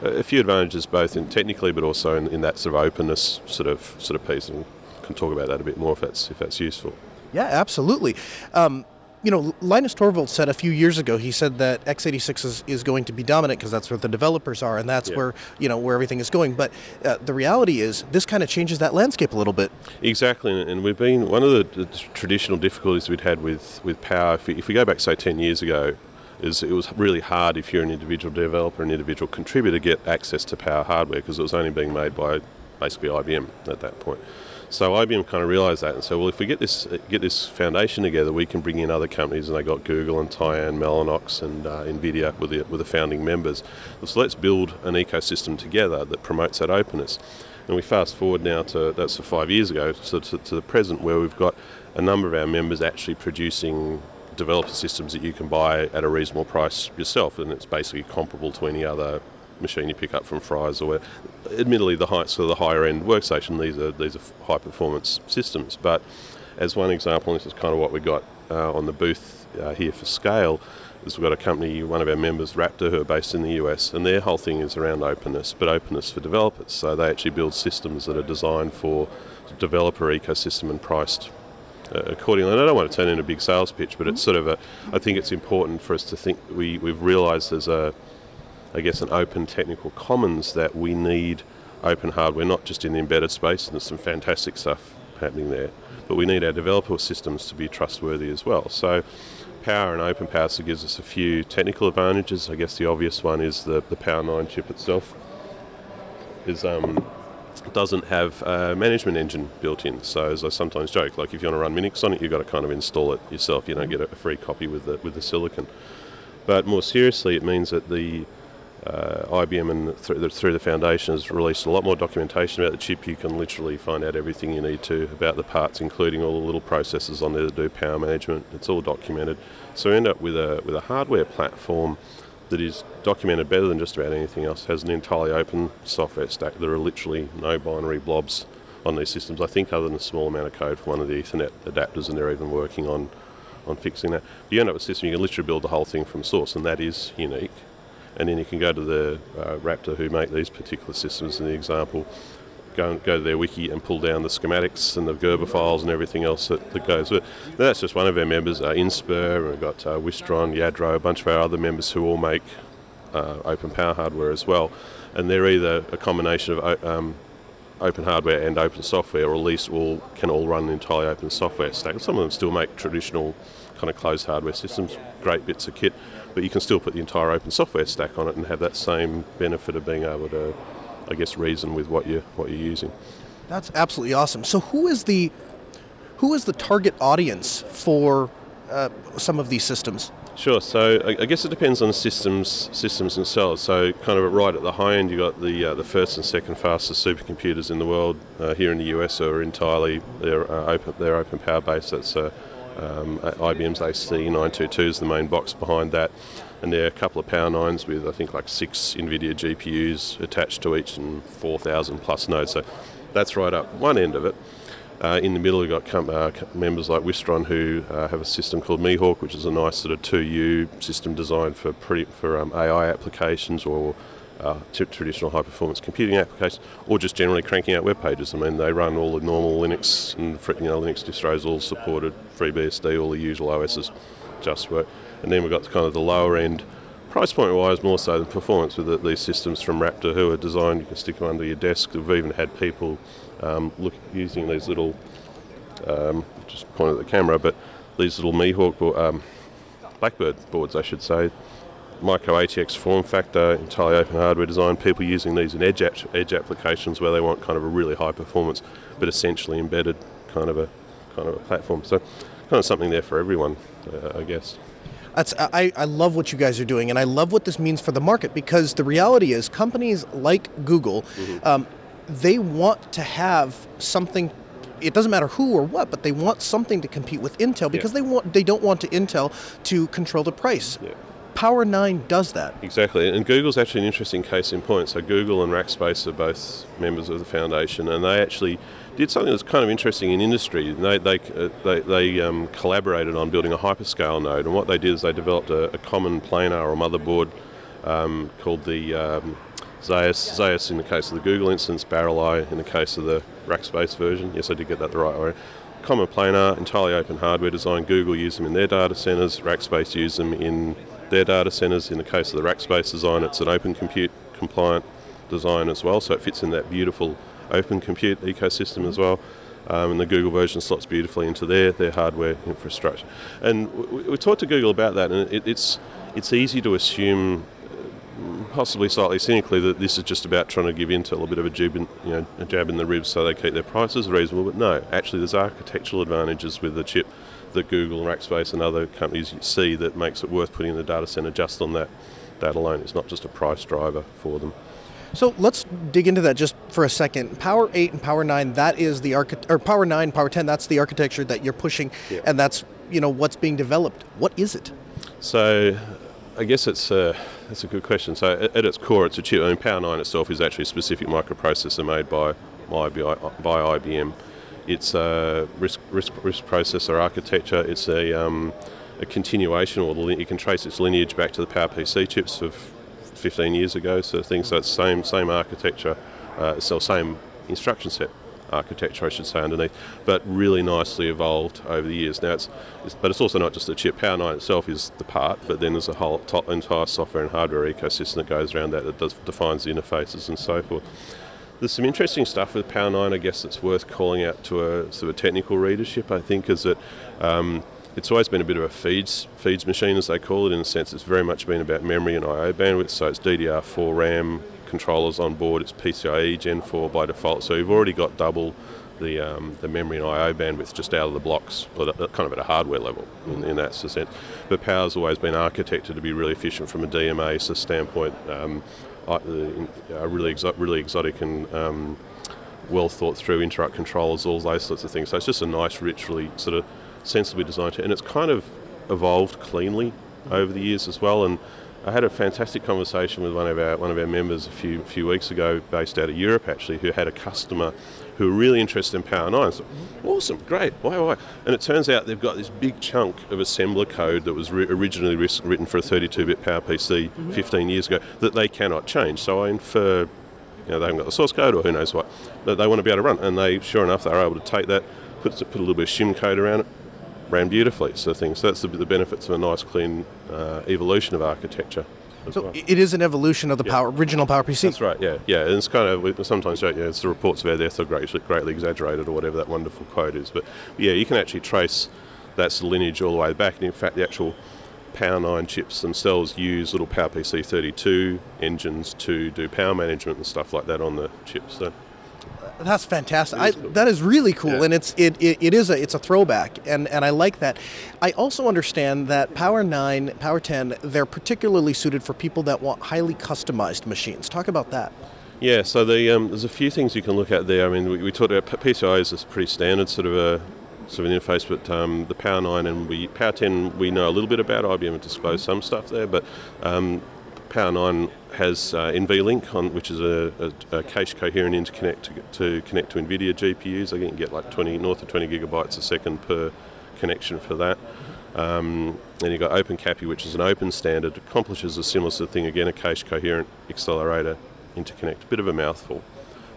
a few advantages both in technically, but also in, in that sort of openness sort of sort of piece, and can talk about that a bit more if that's if that's useful. Yeah, absolutely. Um, you know, Linus Torvalds said a few years ago. He said that x86 is, is going to be dominant because that's where the developers are, and that's Yeah. where you know where everything is going. But uh, the reality is, this kind of changes that landscape a little bit. Exactly, and- we've been one of the, the traditional difficulties we'd had with with power. If we, if we go back, say, ten years ago, is it was really hard if you're an individual developer, an individual contributor, to get access to power hardware because it was only being made by basically IBM at that point. So IBM kind of realised that and said, well, if we get this get this foundation together, we can bring in other companies, and they got Google and Tyan, Mellanox, and uh, Nvidia with the with the founding members. So let's build an ecosystem together that promotes that openness. And we fast forward now to that's five years ago, so to, to the present, where we've got a number of our members actually producing developer systems that you can buy at a reasonable price yourself, and it's basically comparable to any other machine you pick up from Fry's or admittedly the high, so the higher end workstation these are these are high performance systems but as one example and this is kind of what we got uh, on the booth uh, here for scale is we've got a company one of our members Raptor who are based in the US and their whole thing is around openness but openness for developers so they actually build systems that are designed for developer ecosystem and priced uh, accordingly. And I don't want to turn into a big sales pitch, but it's sort of a. I think it's important for us to think we we've realised as a, I guess, an open technical commons that we need open hardware, not just in the embedded space, and there's some fantastic stuff happening there, but we need our developer systems to be trustworthy as well. So. Power and open power so gives us a few technical advantages. I guess the obvious one is the, the Power 9 chip itself is um, doesn't have a management engine built in. So as I sometimes joke, like if you want to run Minix on it, you've got to kind of install it yourself. You don't get a free copy with the with the silicon. But more seriously, it means that the uh, IBM and through the, through the foundation has released a lot more documentation about the chip. You can literally find out everything you need to about the parts, including all the little processes on there to do power management. It's all documented. So we end up with a with a hardware platform that is documented better than just about anything else. It has an entirely open software stack. There are literally no binary blobs on these systems. I think other than a small amount of code for one of the Ethernet adapters, and they're even working on on fixing that. But You end up with a system you can literally build the whole thing from source, and that is unique and then you can go to the uh, Raptor who make these particular systems in the example, go and go to their wiki and pull down the schematics and the Gerber files and everything else that, that goes with it. That's just one of our members, uh, Inspur, we've got uh, Wistron, Yadro, a bunch of our other members who all make uh, open power hardware as well. And they're either a combination of um, open hardware and open software, or at least all can all run an entirely open software stack. Some of them still make traditional kind of closed hardware systems, great bits of kit but you can still put the entire open software stack on it and have that same benefit of being able to, I guess, reason with what you what you're using. That's absolutely awesome. So who is the who is the target audience for uh, some of these systems? Sure. So I, guess it depends on the systems systems themselves. So kind of right at the high end, you've got the uh, the first and second fastest supercomputers in the world. Uh, here in the US are entirely they're uh, open they're open power based. That's uh, um, IBM's AC922 is the main box behind that, and there are a couple of Power 9s with I think like six NVIDIA GPUs attached to each and 4,000 plus nodes. So that's right up one end of it. Uh, in the middle, we've got com- uh, members like Wistron who uh, have a system called Mihawk, which is a nice sort of 2U system designed for for um, AI applications or uh, t- traditional high performance computing applications, or just generally cranking out web pages. I mean, they run all the normal Linux and you know, Linux distros, all supported, FreeBSD, all the usual OSs just work. And then we've got kind of the lower end, price point wise, more so than performance, with these systems from Raptor who are designed, you can stick them under your desk. We've even had people um, look using these little, um, just point at the camera, but these little Mihawk, um, Blackbird boards, I should say, micro ATX form factor, entirely open hardware design, people using these in edge, edge applications where they want kind of a really high performance but essentially embedded kind of a kind of a platform. So kind of something there for everyone, uh, I guess. That's, I, I love what you guys are doing, and I love what this means for the market because the reality is companies like Google, mm-hmm. um, they want to have something it doesn't matter who or what, but they want something to compete with Intel because yeah. they want they don't want to Intel to control the price. Yeah. Power 9 does that. Exactly, and Google's actually an interesting case in point. So Google and Rackspace are both members of the foundation, and they actually did something that's kind of interesting in industry. They they uh, they, they um, collaborated on building a hyperscale node, and what they did is they developed a, a common planar or motherboard um, called the um, Zaius, Zaius in the case of the Google instance, Barreleye in the case of the Rackspace version. Yes, I did get that the right way. Common planar, entirely open hardware design. Google use them in their data centers. Rackspace use them in their data centers. In the case of the Rackspace design, it's an open compute compliant design as well, so it fits in that beautiful open compute ecosystem as well. Um, and the Google version slots beautifully into their, their hardware infrastructure. And we, we talked to Google about that, and it, it's it's easy to assume, possibly slightly cynically, that this is just about trying to give Intel a little bit of a jab in, you know, a jab in the ribs so they keep their prices reasonable. But no, actually, there's architectural advantages with the chip that Google and Rackspace and other companies see that makes it worth putting in the data center just on that, that alone. It's not just a price driver for them. So let's dig into that just for a second. Power 8 and Power 9, that is the archi- or Power 9, Power 10, that's the architecture that you're pushing yeah. and that's, you know, what's being developed. What is it? So I guess it's a, that's a good question. So at its core, it's a chip. I mean, Power 9 itself is actually a specific microprocessor made by, by IBM it's a risk, RISC, RISC processor architecture. It's a, um, a continuation, or you can trace its lineage back to the PowerPC chips of 15 years ago. So things so it's same same architecture, uh, so same instruction set architecture, I should say, underneath, but really nicely evolved over the years. Now, it's, it's, but it's also not just the chip. Power 9 itself is the part, but then there's a whole top, entire software and hardware ecosystem that goes around that that does, defines the interfaces and so forth. There's some interesting stuff with Power 9, I guess, that's worth calling out to a sort of technical readership, I think, is that um, it's always been a bit of a feeds feeds machine, as they call it, in a sense. It's very much been about memory and I/O bandwidth. So it's DDR4 RAM controllers on board. It's PCIe Gen 4 by default. So you've already got double the um, the memory and I/O bandwidth just out of the blocks, but kind of at a hardware level in, in that sense. But Power's always been architected to be really efficient from a DMA standpoint. Um, uh, really exo- really exotic and um, well thought through interrupt controllers, all those sorts of things. So it's just a nice, rich, really sort of sensibly designed, and it's kind of evolved cleanly over the years as well. And I had a fantastic conversation with one of our one of our members a few few weeks ago, based out of Europe actually, who had a customer who were really interested in Power 9. So, awesome, great, why, why? And it turns out they've got this big chunk of assembler code that was re- originally written for a 32-bit PowerPC mm-hmm. 15 years ago that they cannot change. So I infer, you know, they haven't got the source code or who knows what, that they want to be able to run. And they, sure enough, they are able to take that, put, put a little bit of shim code around it, ran beautifully. So things. So that's the, the benefits of a nice, clean uh, evolution of architecture. So well. it is an evolution of the yeah. power original PowerPC. That's right. Yeah, yeah. And it's kind of sometimes yeah, it's the reports of our death are greatly, greatly exaggerated or whatever that wonderful quote is. But yeah, you can actually trace that lineage all the way back. And in fact, the actual Power 9 chips themselves use little PowerPC 32 engines to do power management and stuff like that on the chips. So that's fantastic. I, cool. That is really cool, yeah. and it's it, it, it is a it's a throwback, and, and I like that. I also understand that Power Nine, Power Ten, they're particularly suited for people that want highly customized machines. Talk about that. Yeah, so the, um, there's a few things you can look at there. I mean, we, we talked about PCI is a pretty standard sort of a sort of an interface, but um, the Power 9 and we Power 10 we know a little bit about. IBM have disclosed some stuff there, but um, Power 9 has uh, NVLink, on, which is a, a, a, cache coherent interconnect to, to, connect to NVIDIA GPUs. I can get like 20 north of 20 gigabytes a second per connection for that. Um, then you've got OpenCAPI, which is an open standard, accomplishes a similar sort of thing again, a cache coherent accelerator interconnect. A bit of a mouthful.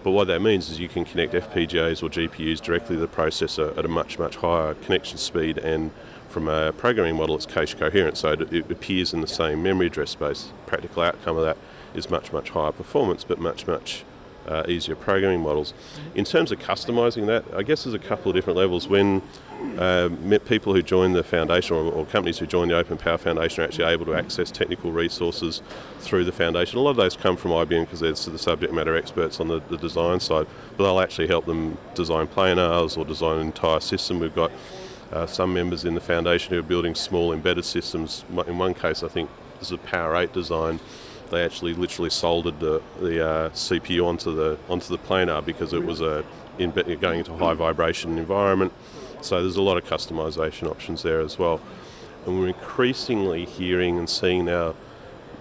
But what that means is you can connect FPGAs or GPUs directly to the processor at a much, much higher connection speed and from a programming model, it's cache coherent, so it appears in the same memory address space. Practical outcome of that is much, much higher performance, but much, much uh, easier programming models. In terms of customizing that, I guess there's a couple of different levels. When uh, people who join the foundation or, or, companies who join the Open Power Foundation are actually able to access technical resources through the foundation. A lot of those come from IBM because they're the subject matter experts on the, the design side, but they'll actually help them design planars or design an entire system. We've got uh, some members in the foundation who are building small embedded systems. In one case, I think this is a Power 8 design. They actually literally soldered the, the uh, CPU onto the onto the planar because it was a in, going into a high vibration environment. So there's a lot of customization options there as well. And we're increasingly hearing and seeing now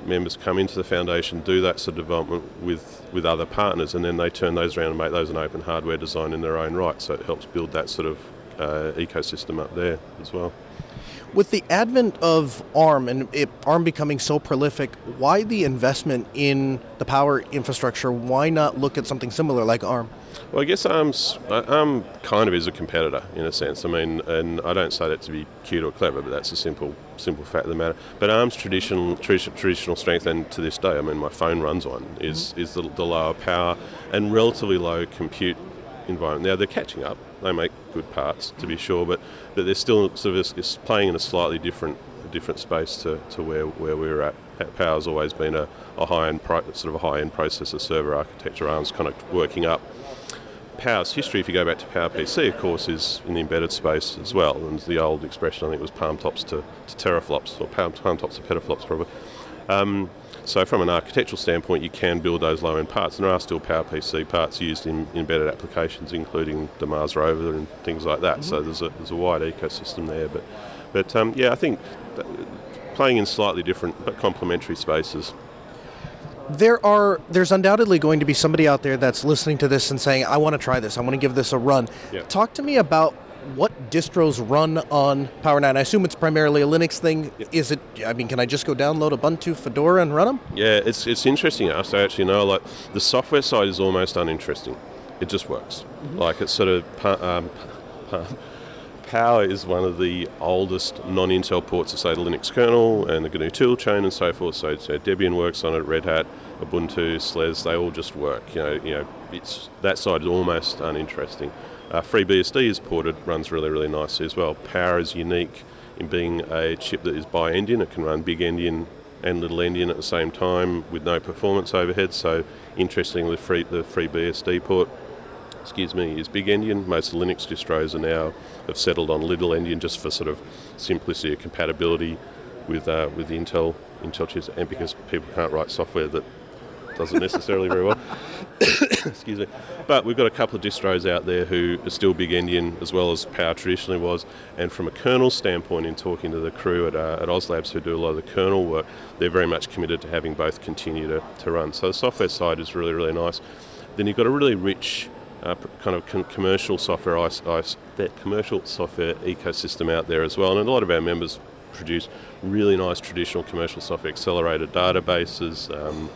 members come into the foundation, do that sort of development with, with other partners, and then they turn those around and make those an open hardware design in their own right. So it helps build that sort of uh, ecosystem up there as well. With the advent of ARM and it, ARM becoming so prolific, why the investment in the power infrastructure? Why not look at something similar like ARM? Well, I guess ARM's, ARM kind of is a competitor in a sense. I mean, and I don't say that to be cute or clever, but that's a simple, simple fact of the matter. But ARM's traditional, traditional strength, and to this day, I mean, my phone runs on, is mm-hmm. is the, the lower power and relatively low compute environment. Now they're catching up. They make good parts to be sure, but, but they're still sort of playing in a slightly different different space to, to where, where we are at. Power's always been a, a high end pro, sort of a high end processor server architecture. ARM's kind of working up. Power's history, if you go back to PowerPC, of course, is in the embedded space as well. And the old expression, I think, was palm tops to, to teraflops, or palm, palm tops to petaflops, probably. Um, so from an architectural standpoint, you can build those low-end parts, and there are still PowerPC parts used in embedded applications, including the Mars rover and things like that. Mm-hmm. So there's a, there's a wide ecosystem there. But, but um, yeah, I think playing in slightly different but complementary spaces there are there's undoubtedly going to be somebody out there that's listening to this and saying i want to try this i want to give this a run yeah. talk to me about what distros run on Power 9? I assume it's primarily a Linux thing. Is it? I mean, can I just go download Ubuntu, Fedora, and run them? Yeah, it's it's interesting. Us actually know like the software side is almost uninteresting. It just works. Mm-hmm. Like it's sort of. Um, Power is one of the oldest non-Intel ports of say the Linux kernel and the GNU toolchain and so forth. So, so Debian works on it, Red Hat, Ubuntu, SLES, they all just work. You know, you know, it's that side is almost uninteresting. Uh, FreeBSD is ported, runs really, really nicely as well. Power is unique in being a chip that is bi-endian. It can run big endian and little endian at the same time with no performance overhead. So interestingly, free, the FreeBSD port excuse me, is Big Endian. Most Linux distros are now have settled on Little Endian just for sort of simplicity of compatibility with uh, with Intel Intel chips, and because people can't write software that doesn't necessarily very well. Excuse me. But we've got a couple of distros out there who are still big Endian as well as Power traditionally was. And from a kernel standpoint, in talking to the crew at, uh, at OzLabs who do a lot of the kernel work, they're very much committed to having both continue to, to run. So the software side is really, really nice. Then you've got a really rich uh, kind of com- commercial software ice, ice, that commercial software ecosystem out there as well. And a lot of our members produce really nice traditional commercial software accelerated databases. Um,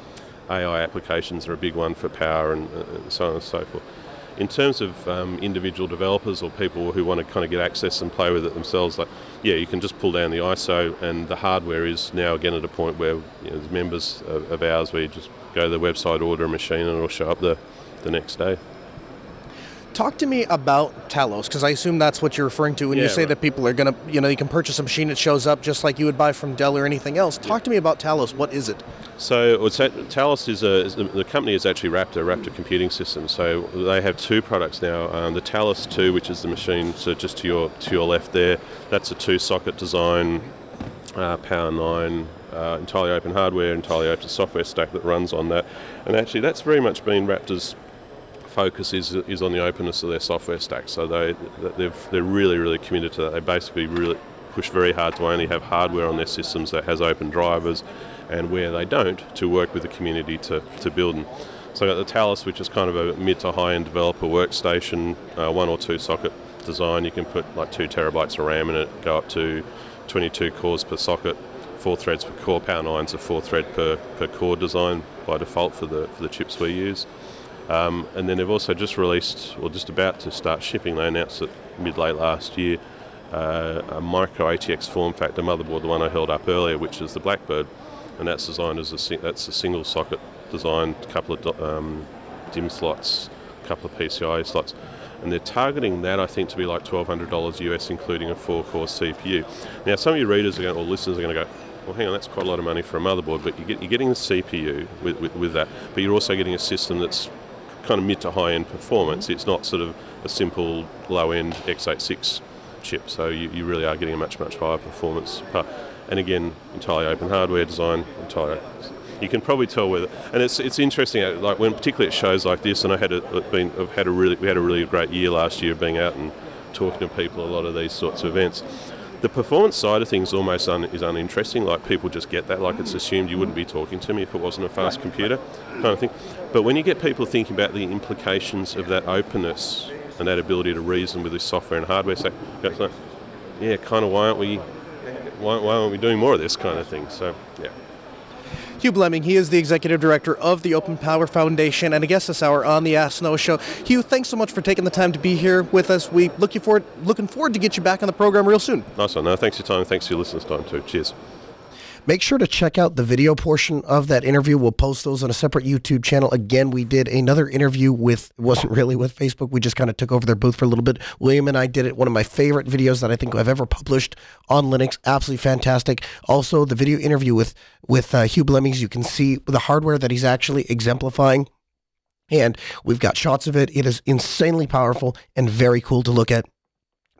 AI applications are a big one for power and, uh, and so on and so forth. In terms of um, individual developers or people who want to kind of get access and play with it themselves, like yeah, you can just pull down the ISO, and the hardware is now again at a point where you know, there's members of, of ours where you just go to the website, order a machine, and it'll show up the, the next day. Talk to me about Talos, because I assume that's what you're referring to when Yeah, you say right. that people are going to, you know, you can purchase a machine, it shows up just like you would buy from Dell or anything else. Talk to me about Talos. What is it? So that, Talos is a is the, the company is actually Raptor Raptor Computing System. So they have two products now. Um, the Talos Two, which is the machine, so just to your to your left there, that's a two socket design, uh, Power Nine, uh, entirely open hardware, entirely open software stack that runs on that. And actually, that's very much been Raptor's focus is is on the openness of their software stack. So they they've they're really really committed to that. They basically really push very hard to only have hardware on their systems that has open drivers, and where they don't, to work with the community to, to build them. So I've got the Talos, which is kind of a mid to high end developer workstation, uh, one or two socket design. You can put like two terabytes of RAM in it, go up to 22 cores per socket, four threads per core. Power 9's a four thread per, per core design by default for the for the chips we use. Um, and then they've also just released, or just about to start shipping, they announced it mid late last year, uh, a micro ATX form factor motherboard, the one I held up earlier, which is the Blackbird, and that's designed as a that's a single socket design, a couple of do- um, DIMM slots, a couple of PCI slots, and they're targeting that I think to be like twelve hundred dollars US, including a four-core CPU. Now, some of your readers are going, or listeners are going to go, well, hang on, that's quite a lot of money for a motherboard, but you you're getting the CPU with, with, with that, but you're also getting a system that's kind of mid to high end performance. It's not sort of a simple low end x86 chip, so you, you really are getting a much, much higher performance. And again, entirely open hardware design, entirely. You can probably tell whether, and it's it's interesting. uh, Like when particularly at shows like this, and I had a been I've had a really we had a really great year last year being out and talking to people at a lot of these sorts of events. The performance side of things almost un, is uninteresting. Like people just get that. Like it's assumed you wouldn't be talking to me if it wasn't a fast computer, kind of thing. But when you get people thinking about the implications of that openness and that ability to reason with this software and hardware, so yeah, kind of why aren't we, why, why aren't we doing more of this kind of thing? So. Hugh Blemming, he is the executive director of the Open Power Foundation and a guest this hour on the Ask Noah Show. Hugh, thanks so much for taking the time to be here with us. We look you forward, looking forward to get you back on the program real soon. Nice one. No, thanks for your time. Thanks for your listeners' time too. Cheers. Make sure to check out the video portion of that interview. We'll post those on a separate YouTube channel. Again, we did another interview with, it wasn't really with Facebook. We just kind of took over their booth for a little bit. William and I did it. One of my favorite videos that I think I've ever published on Linux. Absolutely fantastic. Also, the video interview with, with uh, Hugh Blemmings, you can see the hardware that he's actually exemplifying. And we've got shots of it. It is insanely powerful and very cool to look at.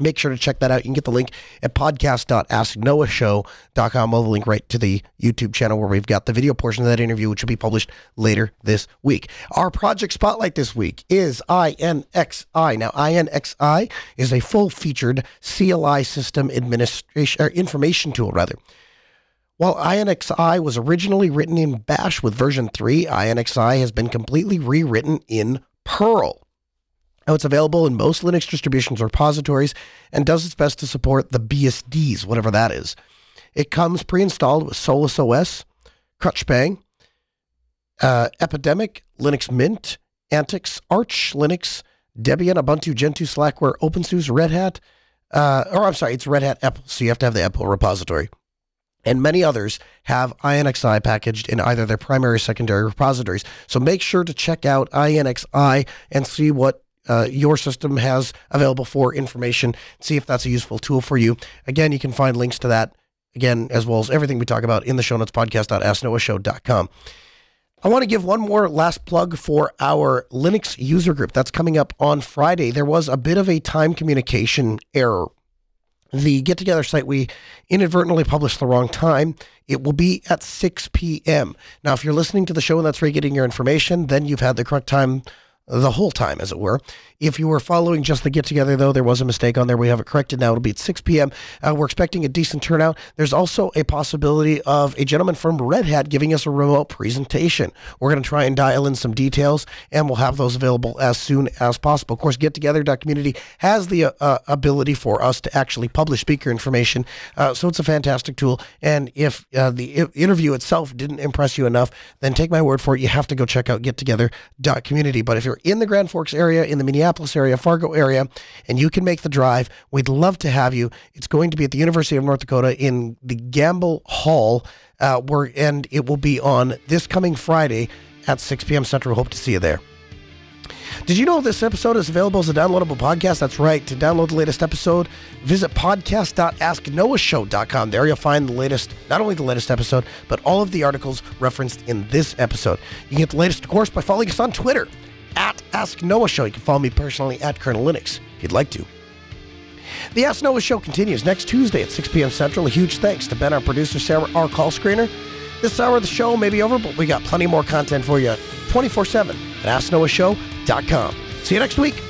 Make sure to check that out. You can get the link at podcast.asknoahshow.com. I'll link right to the YouTube channel where we've got the video portion of that interview, which will be published later this week. Our project spotlight this week is INXI. Now, INXI is a full featured CLI system administration or information tool, rather. While INXI was originally written in Bash with version 3, INXI has been completely rewritten in Perl. Now, it's available in most Linux distributions or repositories and does its best to support the BSDs, whatever that is. It comes pre installed with Solus OS, CrunchBang, uh, Epidemic, Linux Mint, Antix, Arch Linux, Debian, Ubuntu, Gentoo, Slackware, OpenSUSE, Red Hat, uh, or I'm sorry, it's Red Hat Apple, so you have to have the Apple repository and many others have INXI packaged in either their primary or secondary repositories. So make sure to check out INXI and see what uh, your system has available for information. See if that's a useful tool for you. Again, you can find links to that again as well as everything we talk about in the show notes podcast.asknoahshow.com. I want to give one more last plug for our Linux user group. That's coming up on Friday. There was a bit of a time communication error. The get together site, we inadvertently published the wrong time. It will be at 6 p.m. Now, if you're listening to the show and that's where you're getting your information, then you've had the correct time the whole time, as it were. If you were following just the get together, though, there was a mistake on there. We have it corrected now. It'll be at 6 p.m. Uh, we're expecting a decent turnout. There's also a possibility of a gentleman from Red Hat giving us a remote presentation. We're going to try and dial in some details, and we'll have those available as soon as possible. Of course, gettogether.community has the uh, uh, ability for us to actually publish speaker information, uh, so it's a fantastic tool. And if uh, the interview itself didn't impress you enough, then take my word for it. You have to go check out gettogether.community. But if you're in the Grand Forks area, in the Minneapolis area, Fargo area, and you can make the drive, we'd love to have you. It's going to be at the University of North Dakota in the Gamble Hall, uh, where, and it will be on this coming Friday at 6 p.m. Central. Hope to see you there. Did you know this episode is available as a downloadable podcast? That's right. To download the latest episode, visit podcast.asknoahshow.com. There you'll find the latest, not only the latest episode, but all of the articles referenced in this episode. You can get the latest, of course, by following us on Twitter at Ask Noah Show. You can follow me personally at Colonel Linux if you'd like to. The Ask Noah Show continues next Tuesday at 6 p.m. Central. A huge thanks to Ben, our producer, Sarah, our call screener. This hour of the show may be over, but we got plenty more content for you 24 7 at AskNoahShow.com. See you next week.